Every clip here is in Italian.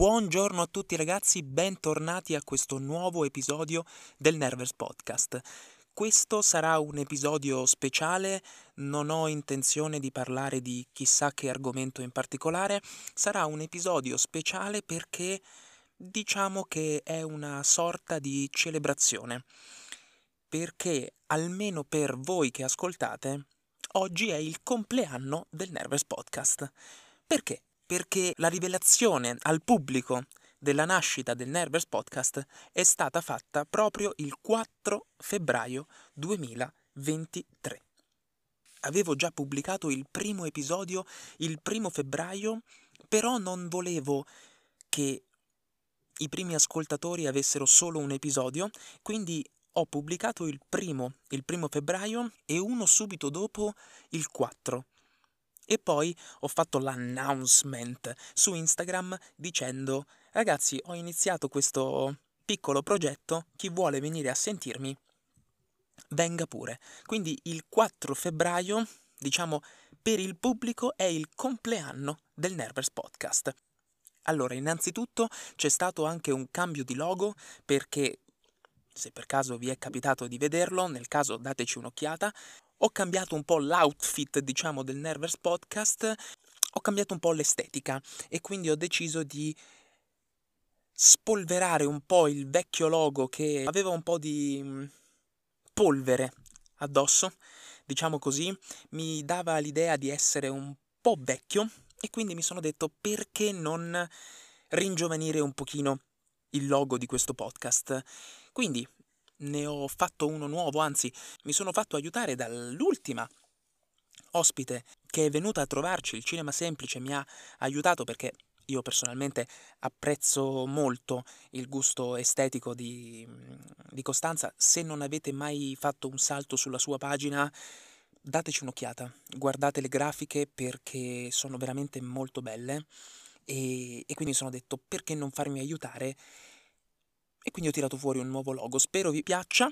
Buongiorno a tutti ragazzi, bentornati a questo nuovo episodio del Nervers Podcast. Questo sarà un episodio speciale, non ho intenzione di parlare di chissà che argomento in particolare, sarà un episodio speciale perché diciamo che è una sorta di celebrazione, perché almeno per voi che ascoltate, oggi è il compleanno del Nervers Podcast. Perché? Perché la rivelazione al pubblico della nascita del Nervers Podcast è stata fatta proprio il 4 febbraio 2023. Avevo già pubblicato il primo episodio il primo febbraio, però non volevo che i primi ascoltatori avessero solo un episodio, quindi ho pubblicato il primo il primo febbraio e uno subito dopo il 4 e poi ho fatto l'announcement su Instagram dicendo ragazzi ho iniziato questo piccolo progetto, chi vuole venire a sentirmi venga pure. Quindi il 4 febbraio, diciamo, per il pubblico è il compleanno del Nervers Podcast. Allora, innanzitutto c'è stato anche un cambio di logo perché, se per caso vi è capitato di vederlo, nel caso dateci un'occhiata, ho cambiato un po' l'outfit, diciamo, del Nervers Podcast, ho cambiato un po' l'estetica e quindi ho deciso di spolverare un po' il vecchio logo che aveva un po' di mm, polvere addosso, diciamo così, mi dava l'idea di essere un po' vecchio e quindi mi sono detto perché non ringiovanire un pochino il logo di questo podcast. Quindi ne ho fatto uno nuovo, anzi mi sono fatto aiutare dall'ultima ospite che è venuta a trovarci, il Cinema Semplice mi ha aiutato perché io personalmente apprezzo molto il gusto estetico di, di, Costanza. Se non avete mai fatto un salto sulla sua pagina, dateci un'occhiata, guardate le grafiche perché sono veramente molto belle e, e quindi sono detto perché non farmi aiutare e quindi ho tirato fuori un nuovo logo. Spero vi piaccia.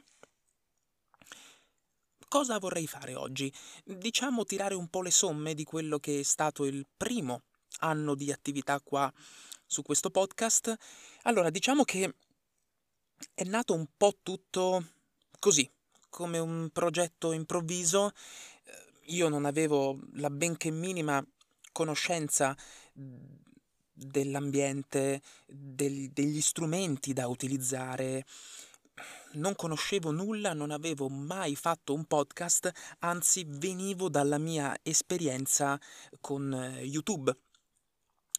Cosa vorrei fare oggi? Diciamo tirare un po' le somme di quello che è stato il primo anno di attività qua su questo podcast. Allora, diciamo che è nato un po' tutto così, come un progetto improvviso. Io non avevo la benché minima conoscenza dell'ambiente, del, degli strumenti da utilizzare. Non conoscevo nulla, non avevo mai fatto un podcast, anzi venivo dalla mia esperienza con eh, YouTube.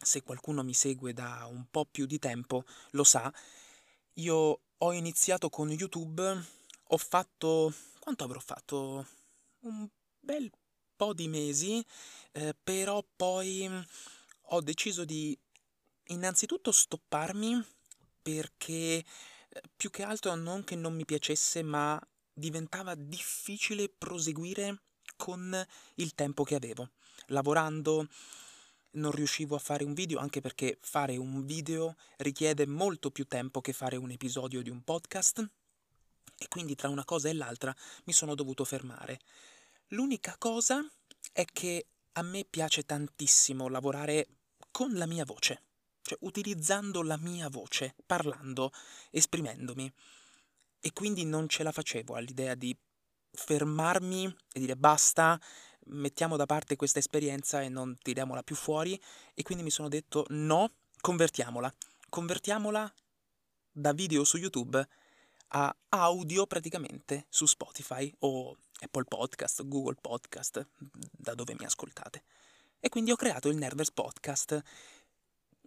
Se qualcuno mi segue da un po' più di tempo lo sa, io ho iniziato con YouTube, ho fatto... quanto avrò fatto? Un bel po' di mesi, eh, però poi ho deciso di innanzitutto stopparmi perché eh, più che altro non che non mi piacesse, ma diventava difficile proseguire con il tempo che avevo. Lavorando non riuscivo a fare un video, anche perché fare un video richiede molto più tempo che fare un episodio di un podcast, e quindi tra una cosa e l'altra mi sono dovuto fermare. L'unica cosa è che a me piace tantissimo lavorare con la mia voce cioè utilizzando la mia voce, parlando, esprimendomi. E quindi non ce la facevo all'idea di fermarmi e dire basta, mettiamo da parte questa esperienza e non tiriamola più fuori. E quindi mi sono detto no, convertiamola. Convertiamola da video su YouTube a audio praticamente su Spotify o Apple Podcast, Google Podcast, da dove mi ascoltate. E quindi ho creato il Nervers Podcast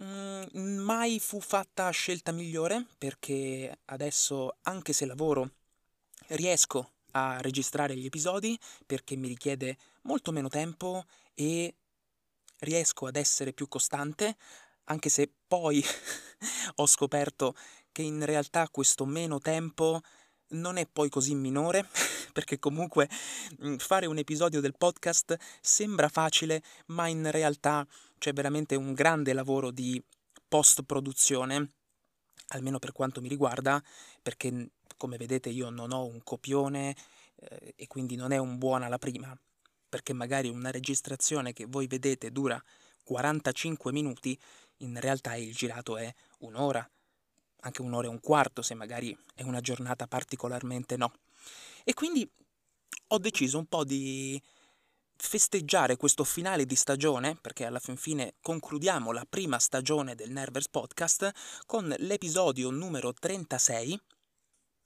Mm, mai fu fatta scelta migliore perché adesso, anche se lavoro, riesco a registrare gli episodi perché mi richiede molto meno tempo e riesco ad essere più costante, anche se poi ho scoperto che in realtà questo meno tempo non è poi così minore, perché comunque mm, fare un episodio del podcast sembra facile, ma in realtà c'è veramente un grande lavoro di post-produzione, almeno per quanto mi riguarda, perché come vedete io non ho un copione eh, e quindi non è un buona la prima, perché magari una registrazione che voi vedete dura 45 minuti, in realtà il girato è un'ora, anche un'ora e un quarto se magari è una giornata particolarmente no. E quindi ho deciso un po' di festeggiare questo finale di stagione, perché alla fin fine concludiamo la prima stagione del Nervers Podcast con l'episodio numero 36.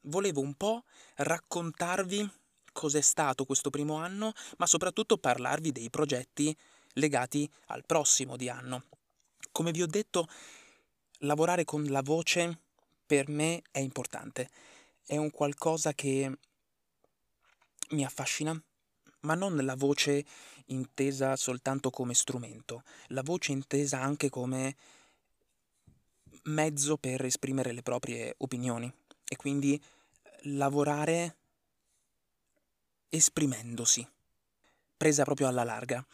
Volevo un po' raccontarvi cos'è stato questo primo anno, ma soprattutto parlarvi dei progetti legati al prossimo di anno. Come vi ho detto, lavorare con la voce per me è importante. È un qualcosa che mi affascina, ma non la voce intesa soltanto come strumento, la voce intesa anche come mezzo per esprimere le proprie opinioni e quindi lavorare esprimendosi, presa proprio alla larga.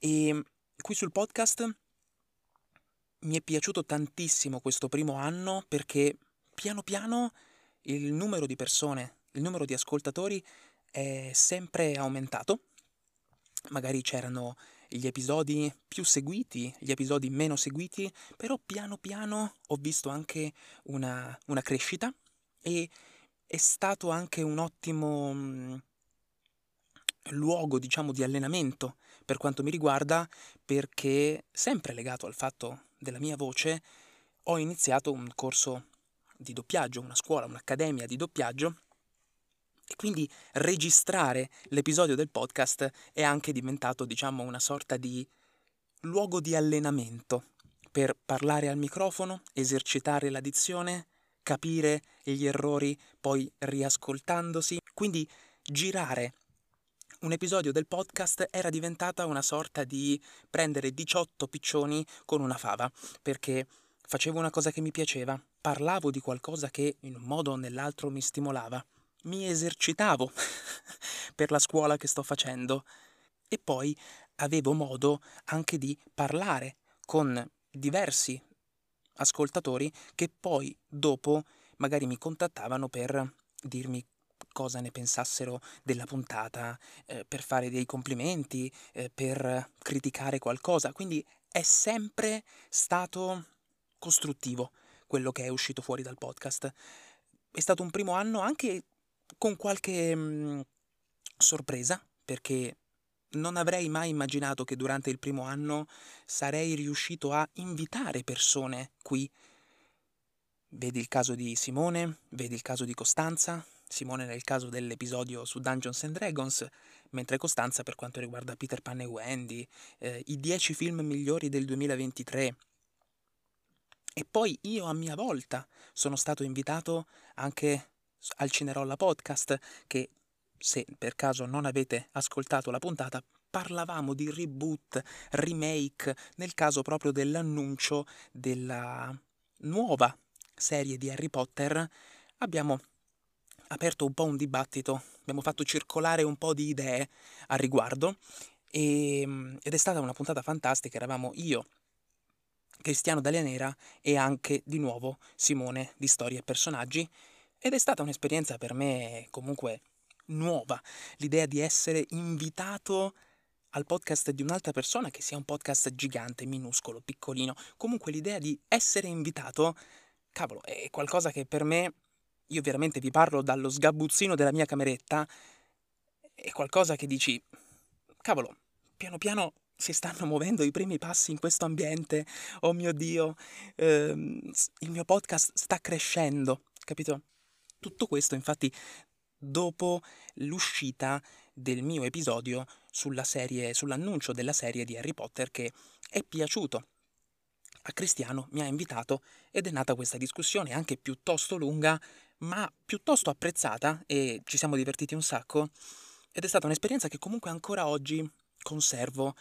E qui sul podcast mi è piaciuto tantissimo questo primo anno perché piano piano il numero di persone, il numero di ascoltatori è sempre aumentato. Magari c'erano gli episodi più seguiti, gli episodi meno seguiti, però piano piano ho visto anche una, una crescita e è stato anche un ottimo mm, luogo, diciamo, di allenamento per quanto mi riguarda, perché sempre legato al fatto della mia voce, ho iniziato un corso di doppiaggio, una scuola, un'accademia di doppiaggio e quindi registrare l'episodio del podcast è anche diventato, diciamo, una sorta di luogo di allenamento per parlare al microfono, esercitare la dizione, capire gli errori poi riascoltandosi. Quindi girare un episodio del podcast era diventata una sorta di prendere 18 piccioni con una fava, perché facevo una cosa che mi piaceva, parlavo di qualcosa che in un modo o nell'altro mi stimolava, mi esercitavo per la scuola che sto facendo. E poi avevo modo anche di parlare con diversi ascoltatori che poi dopo magari mi contattavano per dirmi cosa ne pensassero della puntata, eh, per fare dei complimenti, eh, per criticare qualcosa. Quindi è sempre stato costruttivo quello che è uscito fuori dal podcast. È stato un primo anno anche con qualche mh, mm, sorpresa, perché non avrei mai immaginato che durante il primo anno sarei riuscito a invitare persone qui. Vedi il caso di Simone, vedi il caso di Costanza, Simone nel caso dell'episodio su Dungeons and Dragons, mentre Costanza per quanto riguarda Peter Pan e Wendy, eh, i 10 film migliori del 2023. E poi io a mia volta sono stato invitato anche al Cinerolla Podcast, che se per caso non avete ascoltato la puntata, parlavamo di reboot, remake, nel caso proprio dell'annuncio della nuova serie di Harry Potter, abbiamo aperto un po' un dibattito, abbiamo fatto circolare un po' di idee al riguardo e, ehm, ed è stata una puntata fantastica, eravamo io, Cristiano Nera e anche di nuovo Simone di Storie e Personaggi. Ed è stata un'esperienza per me comunque nuova, l'idea di essere invitato al podcast di un'altra persona che sia un podcast gigante, minuscolo, piccolino, comunque l'idea di essere invitato, cavolo, è qualcosa che per me io veramente vi parlo dallo sgabuzzino della mia cameretta, è qualcosa che dici, cavolo, piano piano si stanno muovendo i primi passi in questo ambiente, oh mio Dio, ehm, il mio podcast sta crescendo, capito? Tutto questo infatti dopo l'uscita del mio episodio sulla serie, sull'annuncio della serie di Harry Potter che è piaciuto a Cristiano, mi ha invitato ed è nata questa discussione anche piuttosto lunga ma piuttosto apprezzata e ci siamo divertiti un sacco ed è stata un'esperienza che comunque ancora oggi conservo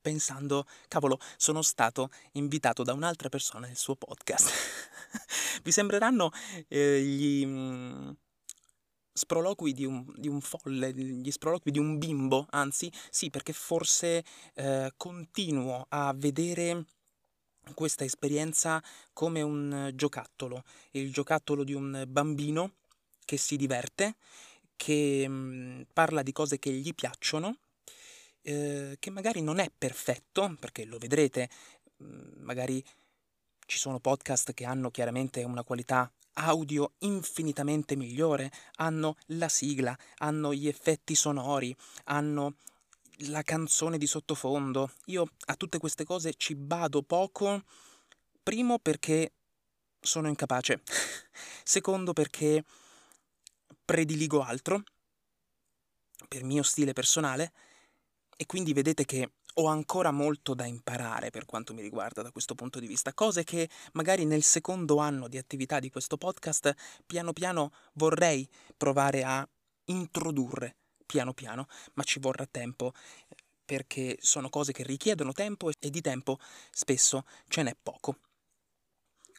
pensando, cavolo, sono stato invitato da un'altra persona nel suo podcast. Vi sembreranno eh, gli mm, sproloqui di un, di un, folle, gli sproloqui di un bimbo, anzi, sì, perché forse eh, continuo a vedere questa esperienza come un giocattolo, il giocattolo di un bambino che si diverte, che mh, mm, parla di cose che gli piacciono, eh, che magari non è perfetto, perché lo vedrete, mm, magari ci sono podcast che hanno chiaramente una qualità audio infinitamente migliore, hanno la sigla, hanno gli effetti sonori, hanno la canzone di sottofondo. Io a tutte queste cose ci bado poco, primo perché sono incapace, secondo perché prediligo altro, per mio stile personale, e quindi vedete che ho ancora molto da imparare per quanto mi riguarda da questo punto di vista, cose che magari nel secondo anno di attività di questo podcast piano piano vorrei provare a introdurre piano piano, ma ci vorrà tempo perché sono cose che richiedono tempo e di tempo spesso ce n'è poco.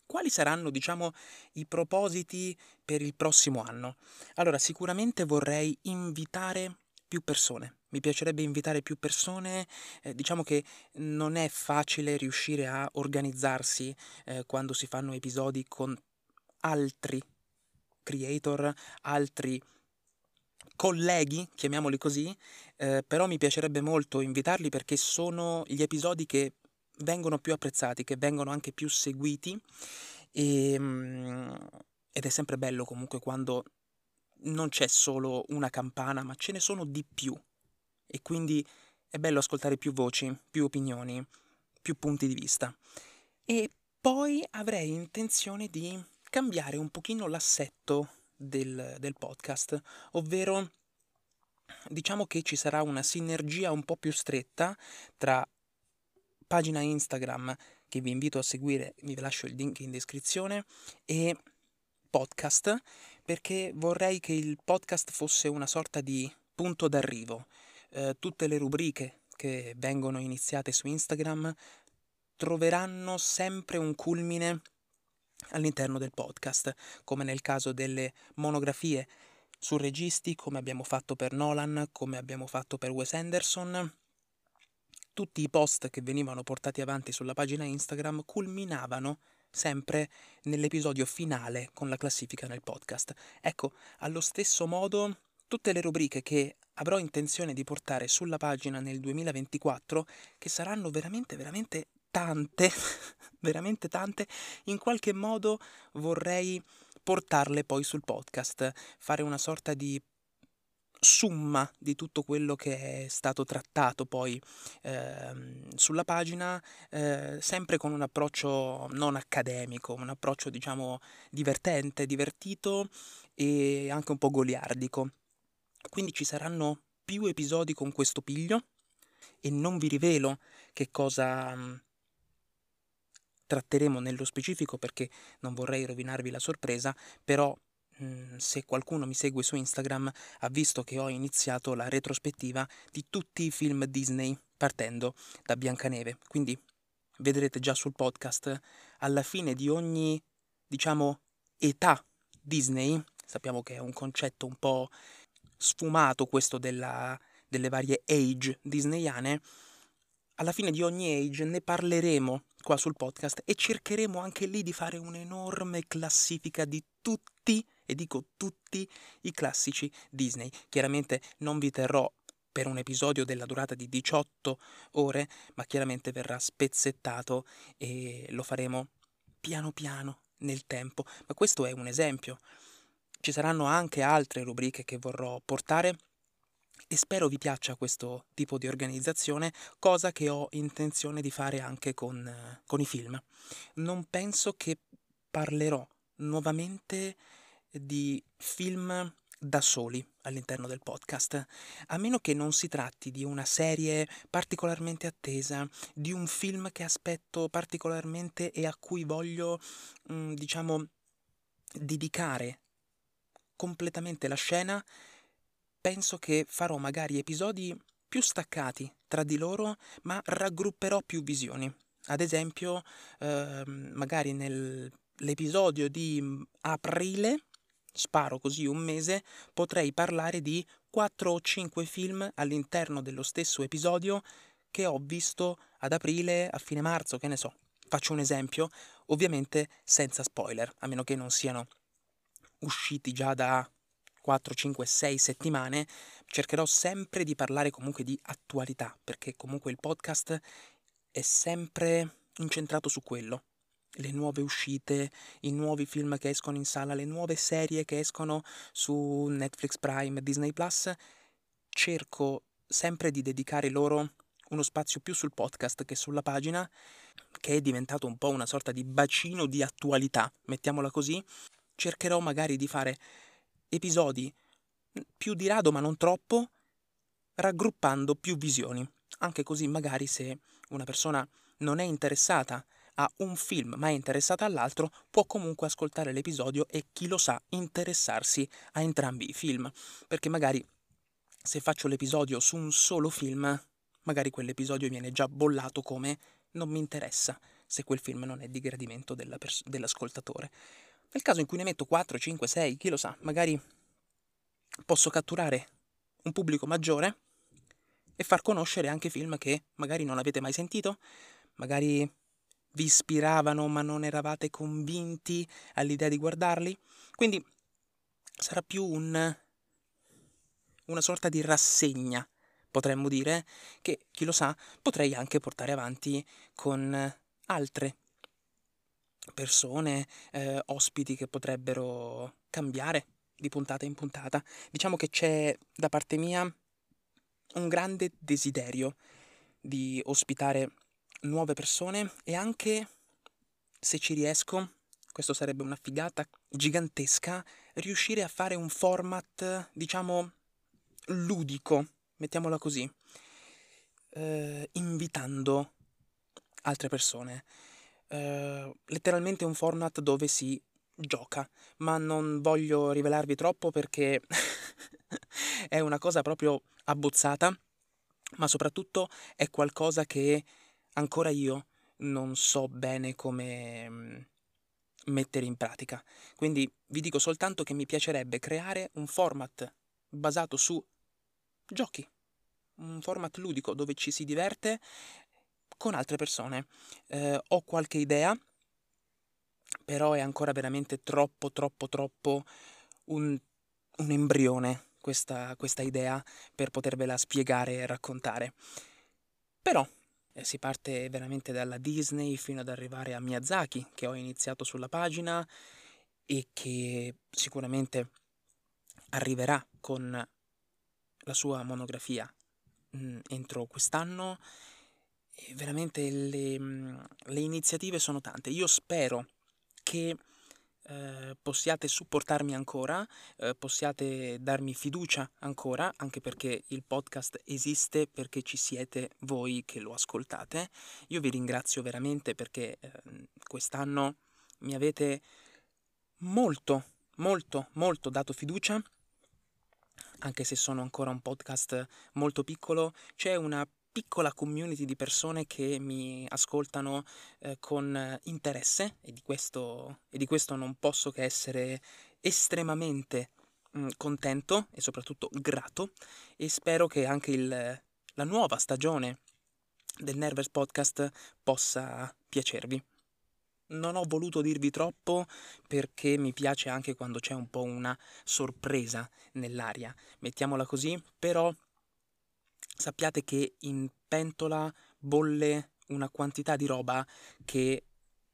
Quali saranno, diciamo, i propositi per il prossimo anno? Allora, sicuramente vorrei invitare più persone. Mi piacerebbe invitare più persone, eh, diciamo che non è facile riuscire a organizzarsi eh, quando si fanno episodi con altri creator, altri colleghi, chiamiamoli così, eh, però mi piacerebbe molto invitarli perché sono gli episodi che vengono più apprezzati, che vengono anche più seguiti e, ehm, ed è sempre bello comunque quando non c'è solo una campana, ma ce ne sono di più. E quindi è bello ascoltare più voci, più opinioni, più punti di vista. E poi avrei intenzione di cambiare un pochino l'assetto del, del podcast, ovvero diciamo che ci sarà una sinergia un po' più stretta tra pagina Instagram che vi invito a seguire, vi lascio il link in descrizione, e podcast perché vorrei che il podcast fosse una sorta di punto d'arrivo. Eh, tutte le rubriche che vengono iniziate su Instagram troveranno sempre un culmine all'interno del podcast, come nel caso delle monografie su registi, come abbiamo fatto per Nolan, come abbiamo fatto per Wes Anderson. Tutti i post che venivano portati avanti sulla pagina Instagram culminavano sempre nell'episodio finale con la classifica nel podcast. Ecco, allo stesso modo, tutte le rubriche che avrò intenzione di portare sulla pagina nel 2024, che saranno veramente, veramente tante, veramente tante, in qualche modo vorrei portarle poi sul podcast, fare una sorta di summa di tutto quello che è stato trattato poi eh, sulla pagina, eh, sempre con un approccio non accademico, un approccio diciamo divertente, divertito e anche un po' goliardico. Quindi ci saranno più episodi con questo piglio e non vi rivelo che cosa mm, tratteremo nello specifico perché non vorrei rovinarvi la sorpresa, però Mm, se qualcuno mi segue su Instagram ha visto che ho iniziato la retrospettiva di tutti i film Disney partendo da Biancaneve. Quindi vedrete già sul podcast alla fine di ogni, diciamo, età Disney, sappiamo che è un concetto un po' sfumato questo della, delle varie age disneyane, alla fine di ogni age ne parleremo qua sul podcast e cercheremo anche lì di fare un'enorme classifica di tutti e dico tutti i classici Disney. Chiaramente non vi terrò per un episodio della durata di 18 ore, ma chiaramente verrà spezzettato e lo faremo piano piano nel tempo. Ma questo è un esempio. Ci saranno anche altre rubriche che vorrò portare e spero vi piaccia questo tipo di organizzazione, cosa che ho intenzione di fare anche con, con i film. Non penso che parlerò nuovamente di film da soli all'interno del podcast, a meno che non si tratti di una serie particolarmente attesa, di un film che aspetto particolarmente e a cui voglio, mm, diciamo, dedicare completamente la scena, penso che farò magari episodi più staccati tra di loro, ma raggrupperò più visioni. Ad esempio, eh, magari nell'episodio di aprile sparo così un mese, potrei parlare di 4 o 5 film all'interno dello stesso episodio che ho visto ad aprile, a fine marzo, che ne so. Faccio un esempio, ovviamente senza spoiler, a meno che non siano usciti già da 4, 5, 6 settimane, cercherò sempre di parlare comunque di attualità, perché comunque il podcast è sempre incentrato su quello. le nuove uscite, i nuovi film che escono in sala, le nuove serie che escono su Netflix Prime, Disney Plus, cerco sempre di dedicare loro uno spazio più sul podcast che sulla pagina, che è diventato un po' una sorta di bacino di attualità, mettiamola così. Cercherò magari di fare episodi più di rado ma non troppo, raggruppando più visioni. Anche così magari se una persona non è interessata a un film ma è interessata all'altro, può comunque ascoltare l'episodio e chi lo sa interessarsi a entrambi i film. Perché magari se faccio l'episodio su un solo film, magari quell'episodio viene già bollato come non mi interessa se quel film non è di gradimento pers- dell'ascoltatore. Nel caso in cui ne metto 4, 5, 6, chi lo sa, magari posso catturare un pubblico maggiore e far conoscere anche film che magari non avete mai sentito, magari vi ispiravano ma non eravate convinti all'idea di guardarli. Quindi sarà più un, una sorta di rassegna, potremmo dire, che chi lo sa potrei anche portare avanti con altre persone, eh, ospiti che potrebbero cambiare di puntata in puntata. Diciamo che c'è da parte mia un grande desiderio di ospitare nuove persone e anche, se ci riesco, questo sarebbe una figata gigantesca, riuscire a fare un format, diciamo, ludico, mettiamola così, eh, invitando altre persone. Eh, letteralmente un format dove si gioca, ma non voglio rivelarvi troppo perché è una cosa proprio abbozzata, ma soprattutto è qualcosa che ancora io non so bene come mm, mettere in pratica. Quindi vi dico soltanto che mi piacerebbe creare un format basato su giochi, un format ludico dove ci si diverte con altre persone. Eh, ho qualche idea, però è ancora veramente troppo, troppo, troppo un, un embrione questa, questa idea per potervela spiegare e raccontare. Però eh, si parte veramente dalla Disney fino ad arrivare a Miyazaki, che ho iniziato sulla pagina e che sicuramente arriverà con la sua monografia mh, mm, entro quest'anno. Veramente le, le iniziative sono tante. Io spero che eh, possiate supportarmi ancora, eh, possiate darmi fiducia ancora, anche perché il podcast esiste perché ci siete voi che lo ascoltate. Io vi ringrazio veramente perché eh, quest'anno mi avete molto, molto, molto dato fiducia. Anche se sono ancora un podcast molto piccolo, c'è una piccola community di persone che mi ascoltano eh, con interesse e di, questo, e di questo non posso che essere estremamente mh, mm, contento e soprattutto grato e spero che anche il, la nuova stagione del Nervous Podcast possa piacervi. Non ho voluto dirvi troppo perché mi piace anche quando c'è un po' una sorpresa nell'aria, mettiamola così, però sappiate che in pentola bolle una quantità di roba che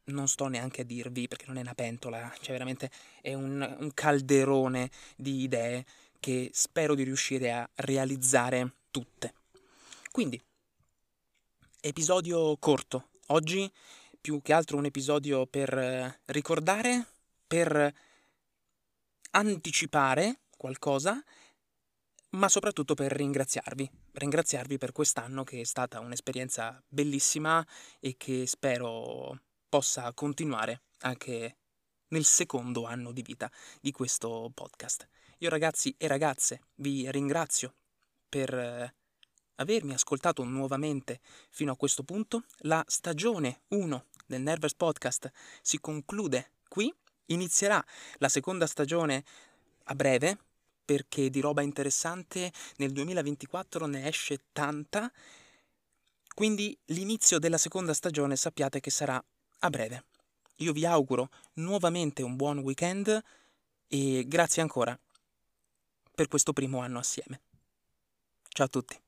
non sto neanche a dirvi perché non è una pentola, cioè veramente è un, un calderone di idee che spero di riuscire a realizzare tutte. Quindi, episodio corto. Oggi più che altro un episodio per eh, ricordare, per anticipare qualcosa ma soprattutto per ringraziarvi, ringraziarvi per quest'anno che è stata un'esperienza bellissima e che spero possa continuare anche nel secondo anno di vita di questo podcast. Io ragazzi e ragazze vi ringrazio per eh, avermi ascoltato nuovamente fino a questo punto. La stagione 1 del Nervous Podcast si conclude qui, inizierà la seconda stagione a breve, perché di roba interessante nel 2024 ne esce tanta, quindi l'inizio della seconda stagione sappiate che sarà a breve. Io vi auguro nuovamente un buon weekend e grazie ancora per questo primo anno assieme. Ciao a tutti.